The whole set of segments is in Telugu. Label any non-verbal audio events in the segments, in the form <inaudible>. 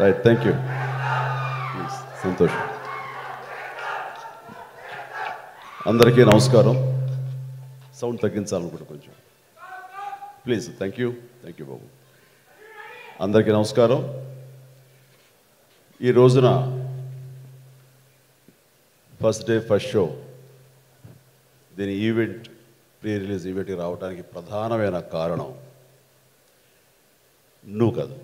రైట్ థ్యాంక్ యూ ప్లీజ్ సంతోషం అందరికీ నమస్కారం. సౌండ్ తగ్గించాలనుకుంటా కొంచెం. Please thank you thank you బాబు. అందరికీ నమస్కారం. ఈ రోజున ఫస్ట్ డే ఫస్ట్ షో దీని ఈవెంట్ ప్రీ రిలీజ్ ఈవెంట్కి రావడానికి ప్రధానమైన కారణం నువ్వు కాదు.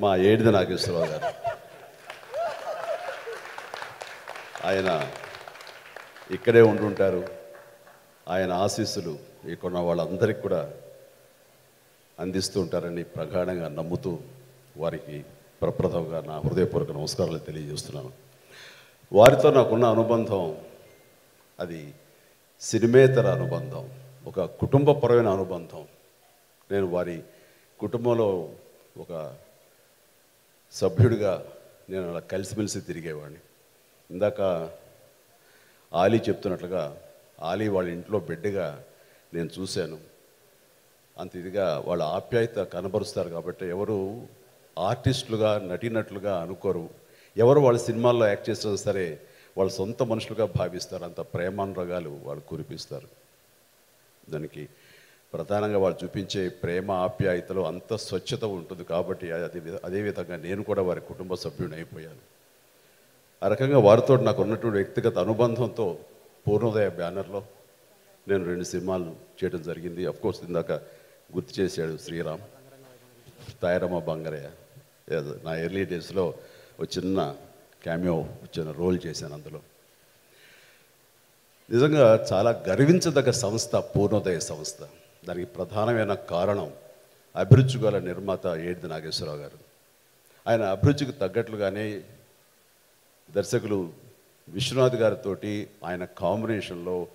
మా ఏడిది నాగేశ్వరరావు గారు ఆయన ఇక్కడే ఉంటుంటారు ఆయన ఆశీస్సులు ఇక్కడ వాళ్ళందరికీ కూడా అందిస్తూ ఉంటారని ప్రగాఢంగా నమ్ముతూ వారికి ప్రప్రథంగా నా హృదయపూర్వక నమస్కారాలు తెలియజేస్తున్నాను. వారితో నాకున్న అనుబంధం అది సినిమేతర అనుబంధం ఒక కుటుంబపరమైన అనుబంధం. నేను వారి కుటుంబంలో ఒక సభ్యుడిగా నేను అలా కలిసిమెలిసి తిరిగేవాడిని. ఇందాక ఆలీ చెప్తున్నట్లుగా ఆలీ వాళ్ళ ఇంట్లో బిడ్డగా నేను చూశాను. అంత ఇదిగా వాళ్ళ ఆప్యాయత కనబరుస్తారు కాబట్టి ఎవరు ఆర్టిస్టులుగా నటినట్లుగా అనుకోరు. ఎవరు వాళ్ళ సినిమాల్లో యాక్ట్ చేసినా సరే వాళ్ళ సొంత మనుషులుగా భావిస్తారు. అంత ప్రేమానురాగాలు వాళ్ళు కురిపిస్తారు. దానికి ప్రధానంగా వాళ్ళు చూపించే ప్రేమ ఆప్యాయతలో అంత స్వచ్ఛత ఉంటుంది కాబట్టి అదే అదేవిధంగా నేను కూడా వారి కుటుంబ సభ్యుని అయిపోయాను ఆ రకంగా వారితో నాకు ఉన్నటువంటి వ్యక్తిగత అనుబంధంతో పూర్ణోదయ బ్యానర్లో నేను రెండు సినిమాలు చేయడం జరిగింది. కోర్స్ ఇందాక గుర్తు చేశాడు శ్రీరామ్ తాయరమ్మ బంగారయ్య. నా ఎర్లీ డేస్లో ఒక చిన్న క్యామియో చిన్న రోల్ చేశాను అందులో. నిజంగా చాలా గర్వించదగ్గ సంస్థ పూర్ణోదయ సంస్థ. దానికి ప్రధానమైన కారణం అభిరుచి గల నిర్మాత ఏడిది నాగేశ్వరరావు గారు. ఆయన అభిరుచికి తగ్గట్లుగానే దర్శకులు విశ్వనాథ్ గారితో ఆయన కాంబినేషన్లో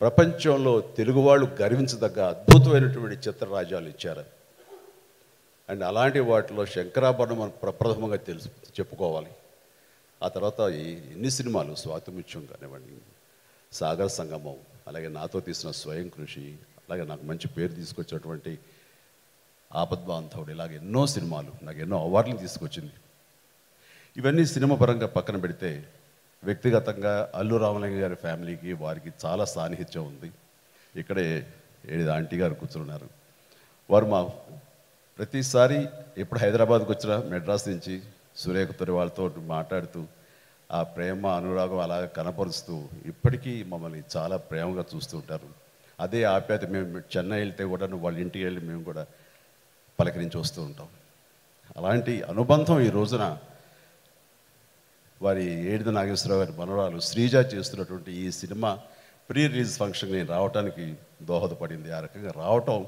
ప్రపంచంలో తెలుగు వాళ్ళు గర్వించదగ్గ అద్భుతమైనటువంటి చిత్రరాజ్యాలు ఇచ్చారు. అండ్ అలాంటి వాటిలో శంకరాభరణం మనం ప్రప్రథమంగా తెలుసు చెప్పుకోవాలి. ఆ తర్వాత ఈ ఎన్ని సినిమాలు స్వాతిముత్యం కానివ్వండి సాగర్ సంగమం అలాగే నాతో తీసిన స్వయం కృషి అలాగే నాకు మంచి పేరు తీసుకొచ్చినటువంటి ఆపద్బాంధవుడు ఇలాగ ఎన్నో సినిమాలు నాకు ఎన్నో అవార్డులు తీసుకొచ్చింది. ఇవన్నీ సినిమా పరంగా పక్కన పెడితే వ్యక్తిగతంగా అల్లు రామలింగ గారి ఫ్యామిలీకి వారికి చాలా సాన్నిహిత్యం ఉంది. ఇక్కడే ఏడు ఆంటీ గారు కూర్చున్నారు. వారు మా ప్రతిసారి ఎప్పుడు హైదరాబాద్కి వచ్చినా మెడ్రాస్ నుంచి సురేఖతో వాళ్ళతో మాట్లాడుతూ ఆ ప్రేమ అనురాగం అలా కనపరుస్తూ ఇప్పటికీ మమ్మల్ని చాలా ప్రేమగా చూస్తూ ఉంటారు. అదే ఆప్యాయత మేము చెన్నై వెళ్తే కూడా వాళ్ళ ఇంటికి వెళ్ళి మేము కూడా పలకరించి వస్తూ ఉంటాం. అలాంటి అనుబంధం ఈ రోజున వారి ఏడిద నాగేశ్వరరావు గారి మనవరాలు శ్రీజ చేస్తున్నటువంటి ఈ సినిమా ప్రీ రిలీజ్ ఫంక్షన్ నేను రావడానికి దోహదపడింది. ఆ రకంగా రావటం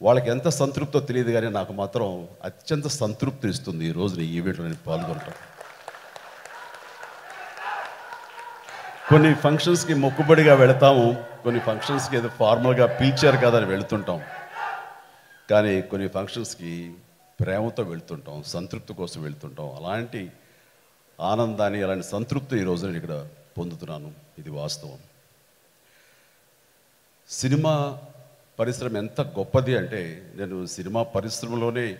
వాళ్ళకి ఎంత సంతృప్తో తెలియదు కానీ నాకు మాత్రం అత్యంత సంతృప్తి ఇస్తుంది ఈ రోజున ఈ ఈవెంట్లో నేను పాల్గొంటాను కొన్ని ఫంక్షన్స్కి మొక్కుబడిగా వెళతాము కొన్ని ఫంక్షన్స్కి ఏదో ఫార్మల్గా పిలిచారు కదా అని వెళుతుంటాం. కానీ కొన్ని ఫంక్షన్స్కి ప్రేమతో వెళ్తుంటాం సంతృప్తి కోసం వెళ్తుంటాం. అలాంటి ఆనందాన్ని అలాంటి సంతృప్తి ఈరోజు నేను ఇక్కడ పొందుతున్నాను. ఇది వాస్తవం. సినిమా పరిశ్రమ ఎంత గొప్పది అంటే నేను సినిమా పరిశ్రమలోనే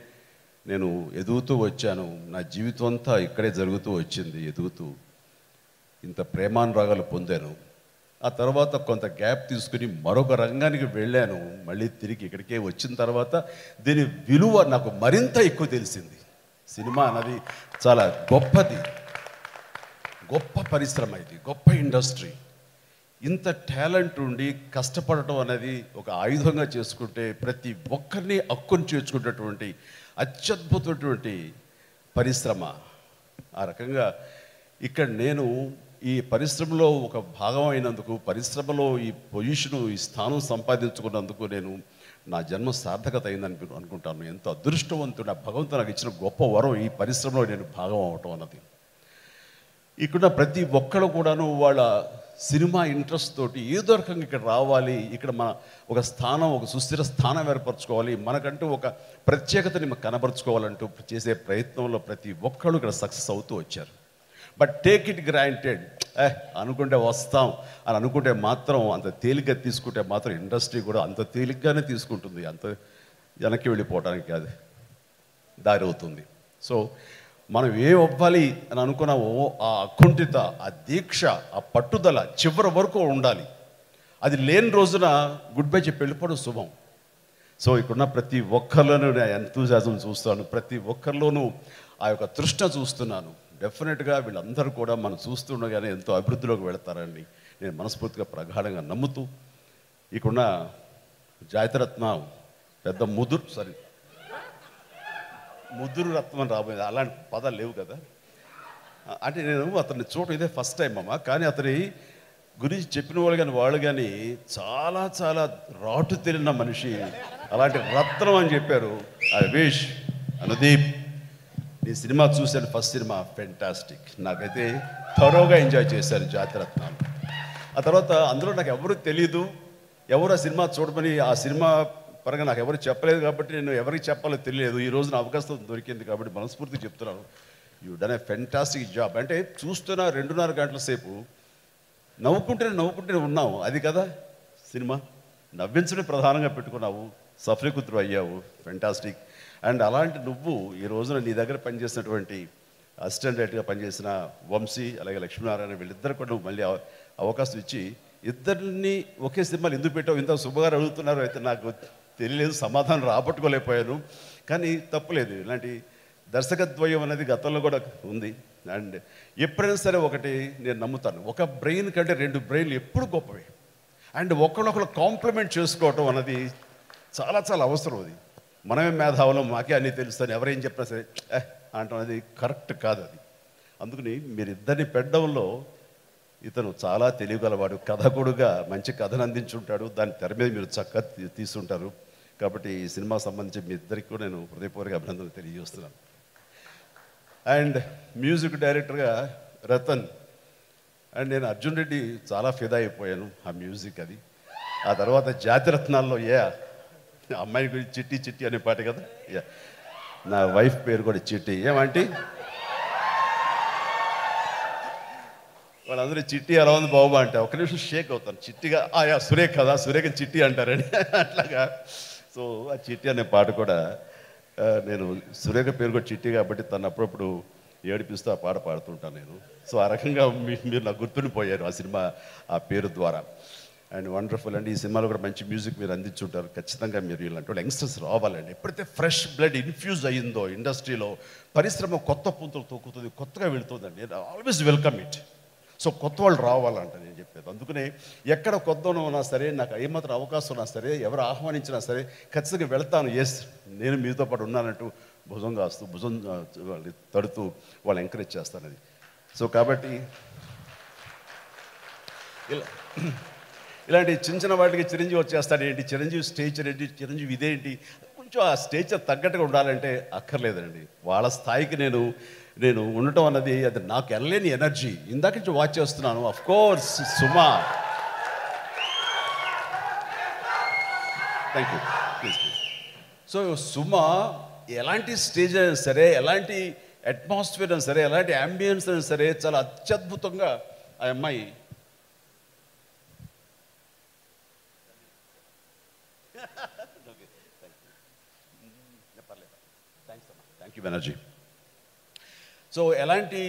నేను ఎదుగుతూ వచ్చాను. నా జీవితం అంతా ఇక్కడే జరుగుతూ వచ్చింది ఎదుగుతూ. ఇంత ప్రేమానురాగాలు పొందాను. ఆ తర్వాత కొంత గ్యాప్ తీసుకుని మరొక రంగానికి వెళ్ళాను. మళ్ళీ తిరిగి ఇక్కడికే వచ్చిన తర్వాత దీని విలువ నాకు మరింత ఎక్కువ తెలిసింది. సినిమా అన్నది చాలా గొప్పది. గొప్ప పరిశ్రమ ఇది. గొప్ప ఇండస్ట్రీ. ఇంత టాలెంట్ ఉండి కష్టపడటం అనేది ఒక ఆయుధంగా చేసుకుంటే ప్రతి ఒక్కరిని హక్కుని చేర్చుకున్నటువంటి అత్యద్భుతమైనటువంటి పరిశ్రమ. ఆ రకంగా ఇక్కడ నేను ఈ పరిశ్రమలో ఒక భాగం అయినందుకు పరిశ్రమలో ఈ పొజిషను ఈ స్థానం సంపాదించుకున్నందుకు నేను నా జన్మ సార్థకత అయిందని అనుకుంటాను. ఎంతో అదృష్టవంతుడు ఆ భగవంతుడు నాకు ఇచ్చిన గొప్ప వరం ఈ పరిశ్రమలో నేను భాగం అవటం అన్నది. ఇక్కడ ప్రతి ఒక్కరు కూడాను వాళ్ళ సినిమా ఇంట్రెస్ట్ తోటి ఏదో రకంగా ఇక్కడ రావాలి ఇక్కడ మన ఒక స్థానం ఒక సుస్థిర స్థానం ఏర్పరచుకోవాలి మనకంటూ ఒక ప్రత్యేకతని కనబరుచుకోవాలంటూ చేసే ప్రయత్నంలో ప్రతి ఒక్కళ్ళు ఇక్కడ సక్సెస్ అవుతూ వచ్చారు. బట్ టేక్ ఇట్ గ్రాంటెడ్ ఏ అనుకుంటే వస్తాం. అని అనుకుంటే మాత్రం అంత తేలిగ్గా తీసుకుంటే మాత్రం ఇండస్ట్రీ కూడా అంత తేలిగ్గానే తీసుకుంటుంది. అంత వెనక్కి వెళ్ళిపోవడానికి కాదు దారి అవుతుంది సో మనం ఏ అవ్వాలి అని అనుకున్నామో ఆ అకుంఠిత ఆ దీక్ష ఆ పట్టుదల చివరి వరకు ఉండాలి. అది లేని రోజున గుడ్ బై చెప్పి వెళ్ళిపోవడం శుభం. సో ఇక్కడున్న ప్రతి ఒక్కరిలోనూ నేను ఎంతూజాజం చూస్తాను. ప్రతి ఒక్కరిలోనూ ఆ యొక్క తృష్ణ చూస్తున్నాను. డెఫినెట్గా వీళ్ళందరూ కూడా మనం చూస్తుండగానే ఎంతో అభివృద్ధిలోకి వెళతారని నేను మనస్ఫూర్తిగా ప్రగాఢంగా నమ్ముతూ ఇక్కడున్న జాతిరత్న పెద్ద ముదురు సారీ ముదురు రత్నం రాబోయేది అలాంటి పదాలు లేవు కదా. అంటే నేను అతన్ని చూడటం ఇదే ఫస్ట్ టైం అమ్మ. కానీ అతని గురించి చెప్పిన వాళ్ళు కానీ వాళ్ళు కానీ చాలా చాలా రాటు తెలిన మనిషి. అలాంటి రత్నం అని చెప్పారు. ఐ విష్ అనుదీప్ నీ సినిమా చూశాను ఫస్ట్ సినిమా ఫెంటాస్టిక్ నాకైతే థరోగా ఎంజాయ్ చేశాను జాతిరత్నాలు. ఆ తర్వాత అందులో నాకు ఎవరు తెలియదు ఎవరు ఆ సినిమా చూడమని ఆ సినిమా పరంగా నాకు ఎవరు చెప్పలేదు కాబట్టి నేను ఎవరికి చెప్పాలో తెలియలేదు. ఈ రోజున అవకాశం దొరికింది కాబట్టి మనస్ఫూర్తిగా చెప్తున్నాను. You done a fantastic job అంటే చూస్తున్న రెండున్నర గంటల సేపు నవ్వుకుంటేనే నవ్వుకుంటూనే ఉన్నావు. అది కదా సినిమా. నవ్వించడం ప్రధానంగా పెట్టుకున్నావు. సఫలీకృతులు అయ్యావు. ఫెంటాస్టిక్ అండ్ అలాంటి నువ్వు ఈ రోజున నీ దగ్గర పనిచేసినటువంటి అసిస్టెంట్ డైరెక్టర్గా పనిచేసిన వంశీ అలాగే లక్ష్మీనారాయణ వీళ్ళిద్దరు కూడా నువ్వు మళ్ళీ అవ- అవకాశం ఇచ్చి ఇద్దరిని ఒకే సినిమాలు ఎందుకు పెట్టావు? ఇంత శుభగారు అడుగుతున్నారు అయితే నాకు తెలియలేదు సమాధానం రాబట్టుకోలేకపోయాను. కానీ తప్పులేదు ఇలాంటి దర్శకద్వయం అనేది గతంలో కూడా ఉంది. అండ్ ఎప్పుడైనా సరే ఒకటి నేను నమ్ముతాను ఒక బ్రెయిన్ కంటే రెండు బ్రెయిన్లు ఎప్పుడు గొప్పవి. అండ్ ఒకళ్ళొకరు కాంప్లిమెంట్ చేసుకోవటం అనేది చాలా చాలా అవసరం అది. మనమే మేధావులం మాకే అన్నీ తెలుస్తాను ఎవరేం చెప్పినా సరే అంటాం. అది కరెక్ట్ కాదు అది. అందుకని మీరిద్దరిని పెట్టడంలో ఇతను చాలా తెలియగలవాడు కథకుడుగా మంచి కథను అందించుంటాడు. దాని తెర మీద మీరు చక్కగా తీసుంటారు కాబట్టి ఈ సినిమా సంబంధించి మీ ఇద్దరికి కూడా నేను హృదయపూర్వక అభినందనలు తెలియజేస్తున్నాను. అండ్ మ్యూజిక్ డైరెక్టర్గా రతన్. అండ్ నేను అర్జున్ రెడ్డి చాలా ఫిదా అయిపోయాను ఆ మ్యూజిక్ అది. ఆ తర్వాత జాతిరత్నాల్లో ఏ అమ్మాయి గురించి చిట్టి చిట్టి అనే పాట కదా? నా వైఫ్ పేరు కూడా చిట్టి. ఏమంటే వాళ్ళందరూ చిట్టి ఎలా ఉంది బాబు అంటే. ఒక నిమిషం షేక్ అవుతాను. చిట్టిగా ఆయా సురేఖ కదా సురేఖ చిట్టి అంటారని. అట్లాగా. సో ఆ చిట్టి అనే పాట కూడా నేను సురేఖ పేరు కూడా చిట్టి కాబట్టి తను అప్పుడప్పుడు ఏడిపిస్తూ ఆ పాట పాడుతుంటాను నేను. సో ఆ రకంగా మీ- మీరు నాకు గుర్తుండిపోయారు ఆ సినిమా ఆ పేరు ద్వారా. అండ్ వండర్ఫుల్ అండి ఈ సినిమాలో కూడా మంచి మ్యూజిక్ మీరు అందించుంటారు. ఖచ్చితంగా మీరు ఇలాంటి వాళ్ళు యంగ్స్టర్స్ రావాలండి. ఎప్పుడైతే ఫ్రెష్ బ్లడ్ ఇన్ఫ్యూజ్ అయ్యిందో ఇండస్ట్రీలో పరిశ్రమ కొత్త పుంతలు తొక్కుతుంది కొత్తగా వెళుతుందండి. ఆల్వేస్ వెల్కమ్ ఇట్ సో కొత్త వాళ్ళు రావాలంట నేను చెప్పేది. అందుకనే ఎక్కడ కొత్తనో ఉన్నా సరే నాకు ఏమాత్రం అవకాశం ఉన్నా సరే ఎవరు ఆహ్వానించినా సరే ఖచ్చితంగా వెళ్తాను. ఎస్ నేను మీతో పాటు ఉన్నానంటూ భుజం కాస్తూ భుజం వాళ్ళని తడుతూ వాళ్ళు ఎంకరేజ్ చేస్తాను అది సో కాబట్టి ఇలా ఇలాంటి చిన్న చిన్న వాటికి చిరంజీవి వచ్చేస్తాడు ఏంటి? చిరంజీవి స్టేచర్ ఏంటి? చిరంజీవి ఇదేంటి? కొంచెం ఆ స్టేచర్ తగ్గట్టుగా ఉండాలంటే అక్కర్లేదండి. వాళ్ళ స్థాయికి నేను నేను ఉండటం అన్నది అది నాకు వెళ్ళలేని ఎనర్జీ. ఇందాక నుంచి వాచ్ చేస్తున్నాను. Of course Suma. Thank you please please so Suma ఎలాంటి స్టేజ్ అయినా సరే ఎలాంటి అట్మాస్ఫియర్ అయినా సరే ఎలాంటి అంబియన్స్ అయినా సరే చాలా అత్యద్భుతంగా ఆ అమ్మాయి థ్యాంక్ యూ బెనర్జీ సో ఎలాంటి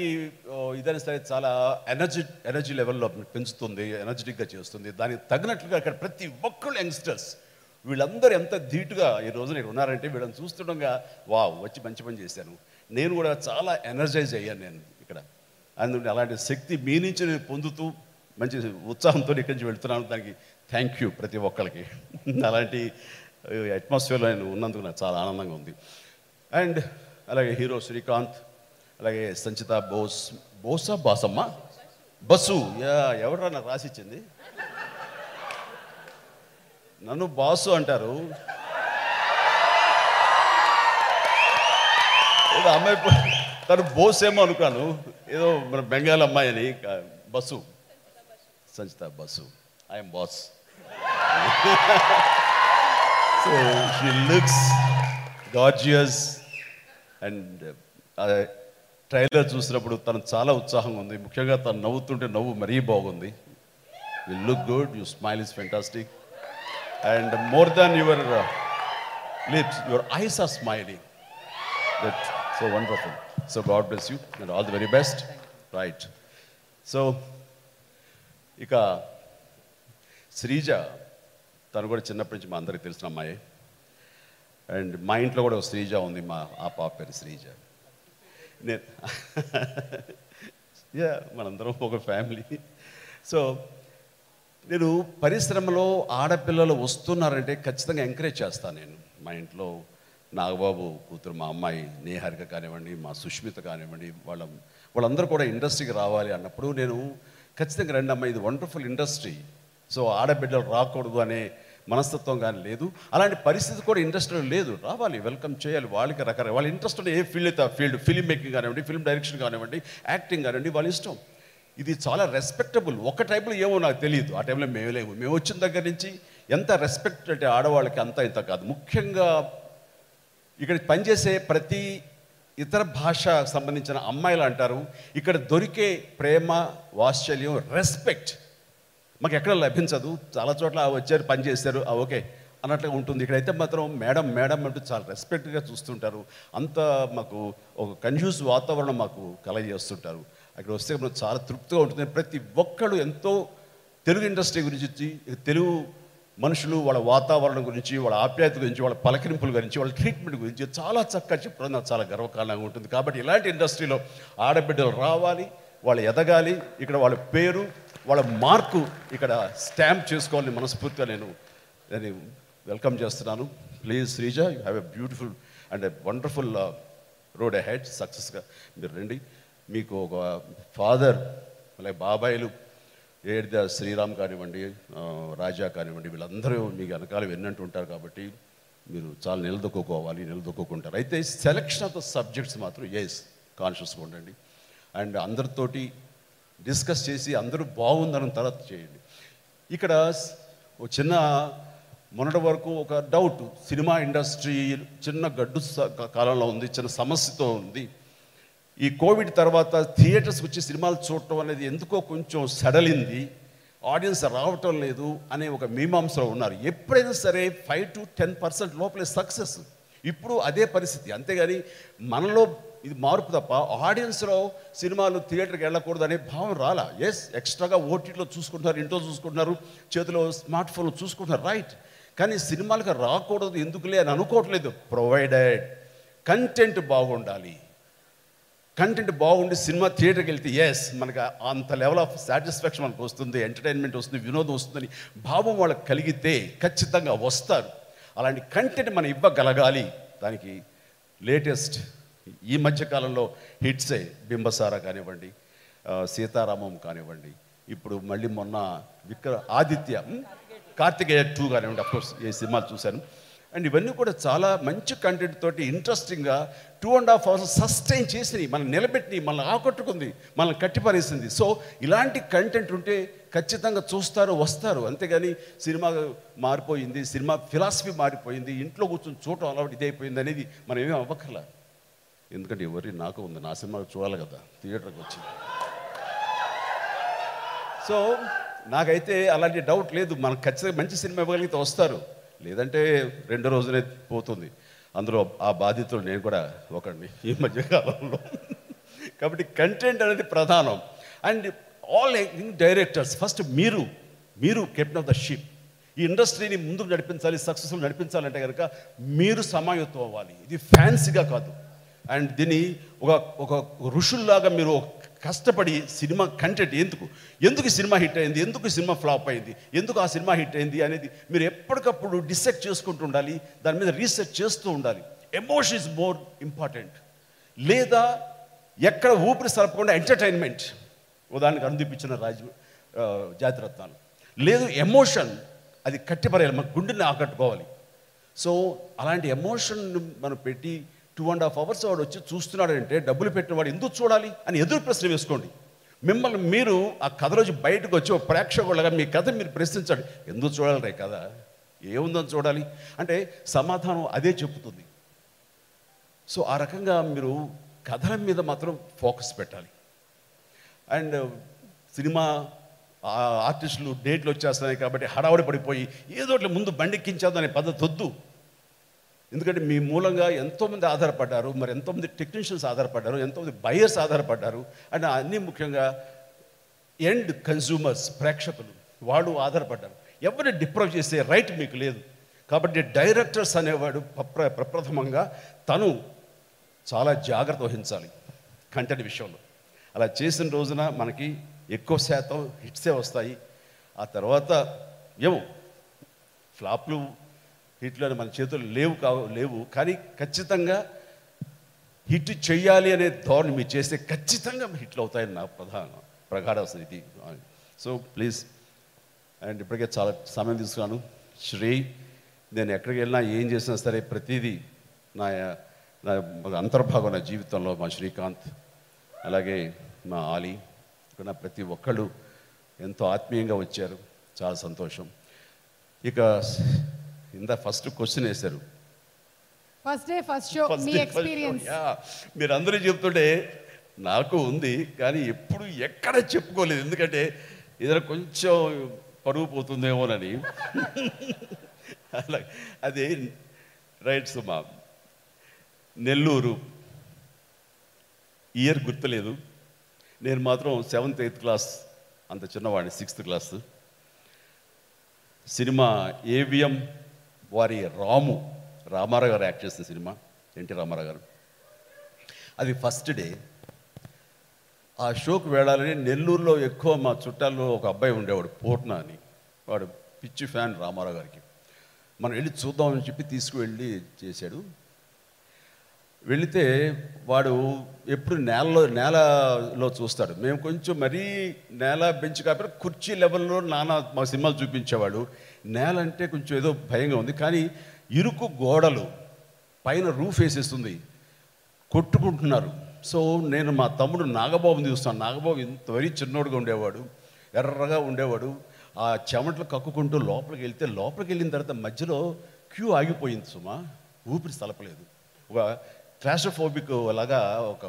ఓ, ఇదైనా సరే చాలా ఎనర్జీ ఎనర్జీ లెవెల్లో పెంచుతుంది ఎనర్జెటిక్గా చేస్తుంది. దానికి తగినట్లుగా అక్కడ ప్రతి ఒక్కళ్ళు యంగ్స్టర్స్ వీళ్ళందరూ ఎంత ధీటుగా ఈ రోజు నేను ఉన్నారంటే వీళ్ళని చూస్తుండగా వా వచ్చి మంచి పని చేశాను. నేను కూడా చాలా ఎనర్జైజ్ అయ్యాను నేను ఇక్కడ. అందుకని అలాంటి శక్తి మీ నుంచి నేను పొందుతూ మంచి ఉత్సాహంతో ఇక్కడి నుంచి వెళ్తున్నాను. దానికి థ్యాంక్ యూ ప్రతి ఒక్కరికి అలాంటి అట్మాస్ఫియర్లో నేను ఉన్నందుకు నాకు చాలా ఆనందంగా ఉంది. అండ్ అలాగే హీరో శ్రీకాంత్ అలాగే సంచిత బోస్ బోసా బాసమ్మ? బస్సు. యా ఎవడరా నాకు రాసిచ్చింది నన్ను బాసు అంటారు. ఏదో అమ్మాయి తను బోస్ ఏమో అనుకున్నాను. ఏదో మన బెంగాల్ అమ్మాయి అని Bashu. Sanchita Bashu. I'm boss. So she looks gorgeous and trailer చూసినప్పుడు తను చాలా ఉత్సాహంగా ఉంది. ముఖ్యంగా తను నవ్వుతుంటే నవ్వు మరీ బాగుంది. You look good you smile is fantastic and more than your lips your eyes are smiling that so wonderful so god bless you and all the very best right so ఇక శ్రీజ తను కూడా చిన్నప్పటి నుంచి మా అందరికి తెలిసిన అమ్మాయి. అండ్ మా ఇంట్లో కూడా ఒక శ్రీజ ఉంది మా ఆ పాప పేరు శ్రీజ. నేను <laughs> యా మనందరం ఒక ఫ్యామిలీ. సో నేను పరిశ్రమలో ఆడపిల్లలు వస్తున్నారంటే ఖచ్చితంగా ఎంకరేజ్ చేస్తాను నేను. మా ఇంట్లో నాగబాబు కూతురు మా అమ్మాయి నేహారిక కానివ్వండి మా సుష్మిత కానివ్వండి వాళ్ళ వాళ్ళందరూ కూడా ఇండస్ట్రీకి రావాలి అన్నప్పుడు నేను ఖచ్చితంగా రండి అమ్మాయి ఇది వండర్ఫుల్ ఇండస్ట్రీ. సో ఆడబిడ్డలు రాకూడదు అనే మనస్తత్వం కానీ లేదు. అలాంటి పరిస్థితి కూడా ఇండస్ట్రీలో లేదు. రావాలి వెల్కమ్ చేయాలి. వాళ్ళకి రకరకాల వాళ్ళ ఇంట్రెస్ట్ ఉన్న ఏ ఫీల్డ్ అయితే ఆ ఫీల్డ్ ఫిల్మ్ మేకింగ్ కానివ్వండి ఫిల్మ్ డైరెక్షన్ కానివ్వండి యాక్టింగ్ కానివ్వండి వాళ్ళ ఇష్టం. ఇది చాలా రెస్పెక్టబుల్ ఒక టైంలో ఏమో నాకు తెలియదు. ఆ టైంలో మేము లేవు మేము వచ్చిన దగ్గర నుంచి ఎంత రెస్పెక్ట్ అంటే ఆడవాళ్ళకి అంత ఇంత కాదు. ముఖ్యంగా ఇక్కడ పనిచేసే ప్రతి ఇతర భాష సంబంధించిన అమ్మాయిలు అంటారు ఇక్కడ దొరికే ప్రేమ వాత్సల్యం రెస్పెక్ట్ మాకు ఎక్కడ లభించదు? చాలా చోట్ల వచ్చారు పని చేశారు. ఓకే. అన్నట్లుగా ఉంటుంది. ఇక్కడైతే మాత్రం మేడం మేడం అంటూ చాలా రెస్పెక్ట్గా చూస్తుంటారు. అంత మాకు ఒక కన్ఫ్యూజ్ వాతావరణం మాకు కలగజేస్తుంటారు. అక్కడ వస్తే మనకు చాలా తృప్తిగా ఉంటుంది. ప్రతి ఒక్కళ్ళు ఎంతో తెలుగు ఇండస్ట్రీ గురించి తెలుగు మనుషులు వాళ్ళ వాతావరణం గురించి వాళ్ళ ఆప్యాయత గురించి వాళ్ళ పలకరింపుల గురించి వాళ్ళ ట్రీట్మెంట్ గురించి చాలా చక్కగా చెప్పడం నాకు చాలా గర్వకారణంగా ఉంటుంది. కాబట్టి ఇలాంటి ఇండస్ట్రీలో ఆడబిడ్డలు రావాలి వాళ్ళు ఎదగాలి. ఇక్కడ వాళ్ళ పేరు వాళ్ళ మార్కు ఇక్కడ స్టాంప్ చేసుకోవాలని మనస్ఫూర్తిగా నేను నేను వెల్కమ్ చేస్తున్నాను. Please Sreeja you have a beautiful and a wonderful road head సక్సెస్గా మీరు రండి. మీకు ఒక ఫాదర్ అలాగే బాబాయిలు ఏడిద శ్రీరామ్ కానివ్వండి రాజా కానివ్వండి వీళ్ళందరూ మీకు వెనకాల విన్నట్టు ఉంటారు కాబట్టి మీరు చాలా నిలదొక్కుకోవాలి నిలదొక్కుంటారు అయితే సెలెక్షన్ ఆఫ్ ద సబ్జెక్ట్స్ మాత్రం ఎస్ కాన్షియస్గా ఉండండి. అండ్ అందరితోటి డిస్కస్ చేసి అందరూ బాగుందన్న తర్వాత చేయండి. ఇక్కడ ఒక చిన్న మొన్నటి వరకు ఒక డౌట్ సినిమా ఇండస్ట్రీ చిన్న గడ్డు కాలంలో ఉంది చిన్న సమస్యతో ఉంది. ఈ కోవిడ్ తర్వాత థియేటర్స్కి వచ్చి సినిమాలు చూడటం అనేది ఎందుకో కొంచెం సడలింది ఆడియన్స్ రావటం లేదు అనే ఒక మీమాంసలో ఉన్నారు. ఎప్పుడైనా సరే ఫైవ్ టు టెన్ పర్సెంట్ లోపలే సక్సెస్. ఇప్పుడు అదే పరిస్థితి. అంతేగాని మనలో ఇది మార్పు తప్ప ఆడియన్స్లో సినిమాలు థియేటర్కి వెళ్ళకూడదు అనే భావం రాలా? ఎస్ ఎక్స్ట్రాగా ఓటీటీలో చూసుకుంటున్నారు ఇంట్లో చూసుకుంటున్నారు చేతిలో స్మార్ట్ ఫోన్లో చూసుకుంటున్నారు రైట్ కానీ సినిమాలకు రాకూడదు ఎందుకులే అని అనుకోవట్లేదు. ప్రొవైడెడ్ కంటెంట్ బాగుండాలి. కంటెంట్ బాగుండి సినిమా థియేటర్కి వెళ్తే ఎస్ మనకు అంత లెవెల్ ఆఫ్ సాటిస్ఫాక్షన్ మనకు వస్తుంది ఎంటర్టైన్మెంట్ వస్తుంది వినోదం వస్తుందని భావం వాళ్ళకి కలిగితే ఖచ్చితంగా వస్తారు. అలాంటి కంటెంట్ మనం ఇవ్వగలగాలి. దానికి లేటెస్ట్ ఈ మధ్యకాలంలో హిట్సే బింబసార కానివ్వండి సీతారామం కానివ్వండి ఇప్పుడు మళ్ళీ మొన్న విక్ర ఆదిత్య కార్తికేయ టూ కానివ్వండి అఫ్కోర్స్ ఈ సినిమాలు చూశాను. అండ్ ఇవన్నీ కూడా చాలా మంచి కంటెంట్ తోటి ఇంట్రెస్టింగ్గా two and half hours sustain చేసినాయి. మనం నిలబెట్టి మనల్ని ఆకట్టుకుంది మనల్ని కట్టిపరేసింది సో ఇలాంటి కంటెంట్ ఉంటే ఖచ్చితంగా చూస్తారు వస్తారు. అంతేగాని సినిమా మారిపోయింది సినిమా ఫిలాసఫీ మారిపోయింది ఇంట్లో కూర్చొని చూడటం అలవాటు ఇదైపోయింది అనేది మనం ఏమీ అవ్వకల ఎందుకంటే ఎవరి నాకు ఉంది. నా సినిమా చూడాలి కదా. థియేటర్కి వచ్చి. సో నాకైతే అలాంటి డౌట్ లేదు. మనకు ఖచ్చితంగా మంచి సినిమా ఇవ్వగలిగితే వస్తారు. లేదంటే రెండో రోజునే పోతుంది. అందులో ఆ బాధితులు నేను కూడా ఒకడిని ఈ మధ్య కాలంలో. కాబట్టి కంటెంట్ అనేది ప్రధానం. అండ్ ఆల్ డైరెక్టర్స్ ఫస్ట్ మీరు మీరు కెప్టెన్ ఆఫ్ ద షిప్. ఈ ఇండస్ట్రీని ముందుకు నడిపించాలి సక్సెస్ఫుల్ నడిపించాలంటే కనుక మీరు సమాయత్తం అవ్వాలి. ఇది ఫ్యాన్సీగా కాదు. అండ్ దీన్ని ఒక ఒక ఋషుల్లాగా మీరు కష్టపడి సినిమా కంటెంట్ ఎందుకు ఎందుకు సినిమా హిట్ అయింది ఎందుకు సినిమా ఫ్లాప్ అయింది ఎందుకు ఆ సినిమా హిట్ అయింది అనేది మీరు ఎప్పటికప్పుడు డిసెక్ట్ చేసుకుంటూ ఉండాలి దాని మీద రీసెర్చ్ చేస్తూ ఉండాలి. ఎమోషన్ ఇస్ మోర్ ఇంపార్టెంట్ లేదా ఎక్కడ ఊపిరి సరపకుండా ఎంటర్టైన్మెంట్. ఉదాహరణకు అందిపించిన రాజ జాతిరత్నాలు. లేదు ఎమోషన్ అది కట్టిపరేయాలి మన గుండెని ఆకట్టుకోవాలి. సో అలాంటి ఎమోషన్ మనం పెట్టి టూ అండ్ హాఫ్ అవర్స్ వాడు వచ్చి చూస్తున్నాడంటే డబ్బులు పెట్టిన వాడు ఎందుకు చూడాలి అని ఎదురు ప్రశ్న వేసుకోండి. మిమ్మల్ని మీరు ఆ కథలోంచి బయటకు వచ్చి ఒక ప్రేక్షకులుగా మీ కథ మీరు ప్రశ్నించండి. ఎందుకు చూడాలి కదా ఏముందని చూడాలి? అంటే సమాధానం అదే చెప్తుంది సో ఆ రకంగా మీరు కథల మీద మాత్రం ఫోకస్ పెట్టాలి. అండ్ సినిమా ఆర్టిస్టులు డేట్లు వచ్చేస్తున్నాయి కాబట్టి హడావుడి పడిపోయి ఏదో ఒకటి ముందు బండెక్కించేద్దాం అనే పద్ధతి వద్దు. ఎందుకంటే మీ మూలంగా ఎంతోమంది ఆధారపడ్డారు మరి ఎంతోమంది టెక్నీషియన్స్ ఆధారపడ్డారు ఎంతోమంది బయర్స్ ఆధారపడ్డారు అండ్ అన్నీ ముఖ్యంగా ఎండ్ కన్జ్యూమర్స్ ప్రేక్షకులు వాళ్ళు ఆధారపడ్డారు. ఎవరిని డిప్రోవ్ చేసే రైట్ మీకు లేదు. కాబట్టి డైరెక్టర్స్ అనేవాడు ప్రప్ర ప్రప్రథమంగా తను చాలా జాగ్రత్త వహించాలి కంటెంట్ విషయంలో. అలా చేసిన రోజున మనకి ఎక్కువ శాతం హిట్సే వస్తాయి. ఆ తర్వాత ఏమో ఫ్లాప్లు హిట్లు అని మన చేతులు లేవు కావు లేవు. కానీ ఖచ్చితంగా హిట్ చెయ్యాలి అనే ధోరణి మీరు చేస్తే ఖచ్చితంగా హిట్లు అవుతాయని నా ప్రధాన ప్రగాఢ ఇది సో ప్లీజ్ అండ్ ఇప్పటికే చాలా సమయం తీసుకున్నాను. శ్రీ నేను ఎక్కడికి వెళ్ళినా ఏం చేసినా సరే ప్రతిదీ నా నా అంతర్భాగం నా జీవితంలో మా శ్రీకాంత్ అలాగే మా ఆలీ ఇక్కడ నా ప్రతి ఒక్కళ్ళు ఎంతో ఆత్మీయంగా వచ్చారు. చాలా సంతోషం. ఇక ఇంత ఫస్ట్ క్వశ్చన్ వేశారు. ఫస్ట్ డే ఫస్ట్ షో మీ. ఎక్స్పీరియన్స్. మీరు అందరూ చెప్తుంటే నాకు ఉంది కానీ ఎప్పుడు ఎక్కడ చెప్పుకోలేదు. ఎందుకంటే ఏదైనా కొంచెం పరుగు పోతుందేమోనని. అలా అది రైట్ సుమా. నెల్లూరు. ఇయర్ గుర్తులేదు. నేను మాత్రం సెవెంత్ ఎయిత్ క్లాస్ అంత చిన్నవాడిని సిక్స్త్ క్లాస్ సినిమా ఏవిఎం వారి రాము రామారావు గారు యాక్ట్ చేసిన సినిమా ఎన్టీ రామారావు గారు. అది ఫస్ట్ డే. ఆ షోకి వెళ్ళాలని నెల్లూరులో ఎక్కువ మా చుట్టాల్లో ఒక అబ్బాయి ఉండేవాడు పూర్ణ అని. వాడు పిచ్చి ఫ్యాన్ రామారావు గారికి. మనం వెళ్ళి చూద్దామని చెప్పి తీసుకువెళ్ళి చేశాడు. వెళితే వాడు ఎప్పుడు నేలలో నేలలో చూస్తాడు. మేము కొంచెం మరీ నేల బెంచ్ కాబట్టి కుర్చీ లెవెల్లో నానా మా సినిమాలు చూపించేవాడు. నేల అంటే కొంచెం ఏదో భయంగా ఉంది కానీ ఇరుకు గోడలు పైన రూఫ్ వేసేస్తుంది కొట్టుకుంటున్నారు. సో నేను మా తమ్ముడు నాగబాబుని చూస్తాను. నాగబాబు ఇంత వరీ చిన్నోడుగా ఉండేవాడు ఎర్రగా ఉండేవాడు. ఆ చెమటలు కక్కుకుంటూ లోపలికి వెళ్తే లోపలికి వెళ్ళిన తర్వాత మధ్యలో క్యూ ఆగిపోయింది సుమా. ఊపిరి తలపలేదు. ఒక క్లాస్ట్రోఫోబిక్ లాగా ఒక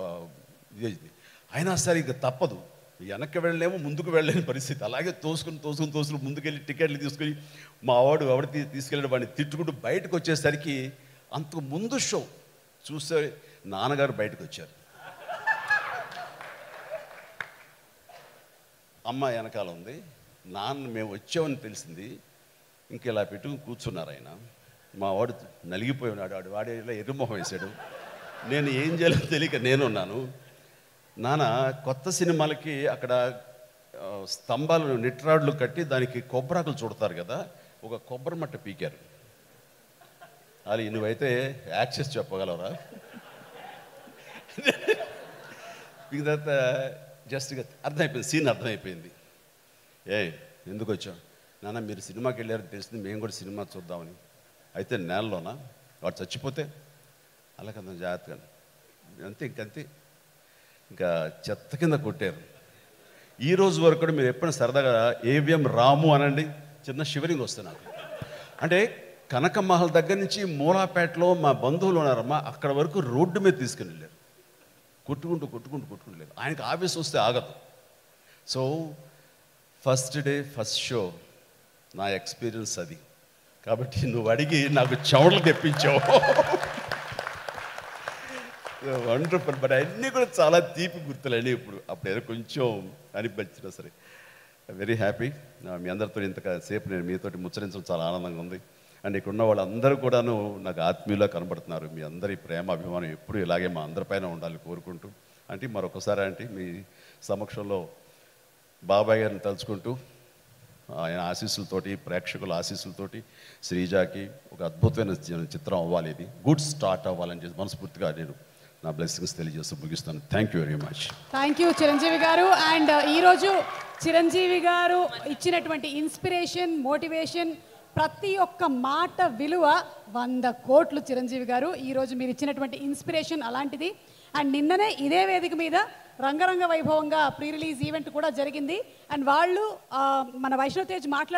ఇది అయినా సరే ఇంకా తప్పదు. వెనక్కి వెళ్ళలేము ముందుకు వెళ్ళలేని పరిస్థితి. అలాగే తోసుకుని తోసుకుని తోసుకుని ముందుకెళ్ళి టికెట్లు తీసుకుని మా వాడు ఎవడ తీసుకెళ్ళిన వాడిని తిట్టుకుంటూ బయటకు వచ్చేసరికి అంతకు ముందు షో చూస్తే నాన్నగారు బయటకు వచ్చారు. అమ్మ వెనకాల ఉంది నాన్న మేము వచ్చామని తెలిసింది. ఇంక ఇలా పెట్టుకుని కూర్చున్నారు ఆయన. మా వాడు నలిగిపోయి ఉన్నాడు. వాడు వాడే ఇలా ఎర్రమొహం వేశాడు. నేను ఏం చేయాలో తెలియక నేనున్నాను. నాన్న కొత్త సినిమాలకి అక్కడ స్తంభాలు నిట్రాడ్లు కట్టి దానికి కొబ్బరాకులు చుడతారు కదా ఒక కొబ్బరి మట్ట పీకారు. అది నువ్వైతే యాక్సెస్ చెప్పగలవరా? మీకు తర్వాత జస్ట్ అర్థమైపోయింది సీన్ అర్థమైపోయింది. ఏ ఎందుకు వచ్చావు? నాన్న మీరు సినిమాకి వెళ్ళారని తెలిసింది మేము కూడా సినిమా చూద్దామని. అయితే నేలలోనా? వాడు చచ్చిపోతే? అలా కదా జాగ్రత్తగా. అంతే ఇంకంతే. ఇంకా చెత్త కింద కొట్టారు. ఈ రోజు వరకు కూడా మీరు ఎప్పుడైనా సరదాగా ఏవిఎం రాము అనండి చిన్న షివరింగ్ వస్తున్నాను నాకు. అంటే కనక మహల్ దగ్గర నుంచి మూలాపేటలో మా బంధువులు ఉన్నారమ్మా అక్కడ వరకు రోడ్డు మీద తీసుకుని వెళ్ళారు. కొట్టుకుంటూ కొట్టుకుంటూ కొట్టుకుంటూ లేరు ఆయనకి ఆవేశం వస్తే ఆగదు. So first day first show నా ఎక్స్పీరియన్స్ అది. కాబట్టి నువ్వు అడిగి నాకు చెవులు తెప్పించావు. వండర్ఫుల్ బట్ అన్నీ కూడా చాలా తీపి గుర్తులండి ఇప్పుడు. అప్పుడు ఏదో కొంచెం అనిపించినా సరే. వెరీ హ్యాపీ మీ అందరితో ఇంతసేపు నేను మీతోటి ముచ్చరించడం చాలా ఆనందంగా ఉంది. అండ్ ఇక్కడ ఉన్న వాళ్ళందరూ కూడాను నాకు ఆత్మీయులా కనబడుతున్నారు. మీ అందరి ప్రేమ అభిమానం ఎప్పుడు ఇలాగే మా అందరిపైన ఉండాలి కోరుకుంటూ. అంటే మరొకసారి అంటే మీ సమక్షంలో బాబాయ్ గారిని తలుచుకుంటూ ఆయన ఆశీస్సులతోటి ప్రేక్షకుల ఆశీస్సులతోటి శ్రీజాకి ఒక అద్భుతమైన చిత్రం అవ్వాలి ఇది. గుడ్ స్టార్ట్ అవ్వాలని చెప్పి మనస్ఫూర్తిగా నేను నా బ్లెస్సింగ్స్ తెలియజేస్తూ ముగిస్తాను. Thank you very much thank you Chiranjeevi garu. And uh, ఈరోజు చిరంజీవి గారు ఇచ్చినటువంటి ఇన్స్పిరేషన్ మోటివేషన్ ప్రతి ఒక్క మాట విలువ వంద కోట్లు చిరంజీవి గారు. ఈరోజు మీరు ఇచ్చినటువంటి ఇన్స్పిరేషన్ అలాంటిది. అండ్ నిన్ననే ఇదే వేదిక మీద రంగరంగ వైభవంగా ప్రీ రిలీజ్ ఈవెంట్ కూడా జరిగింది. అండ్ వాళ్ళు మన వైష్ణవ్ తేజ్ మాట్లాడు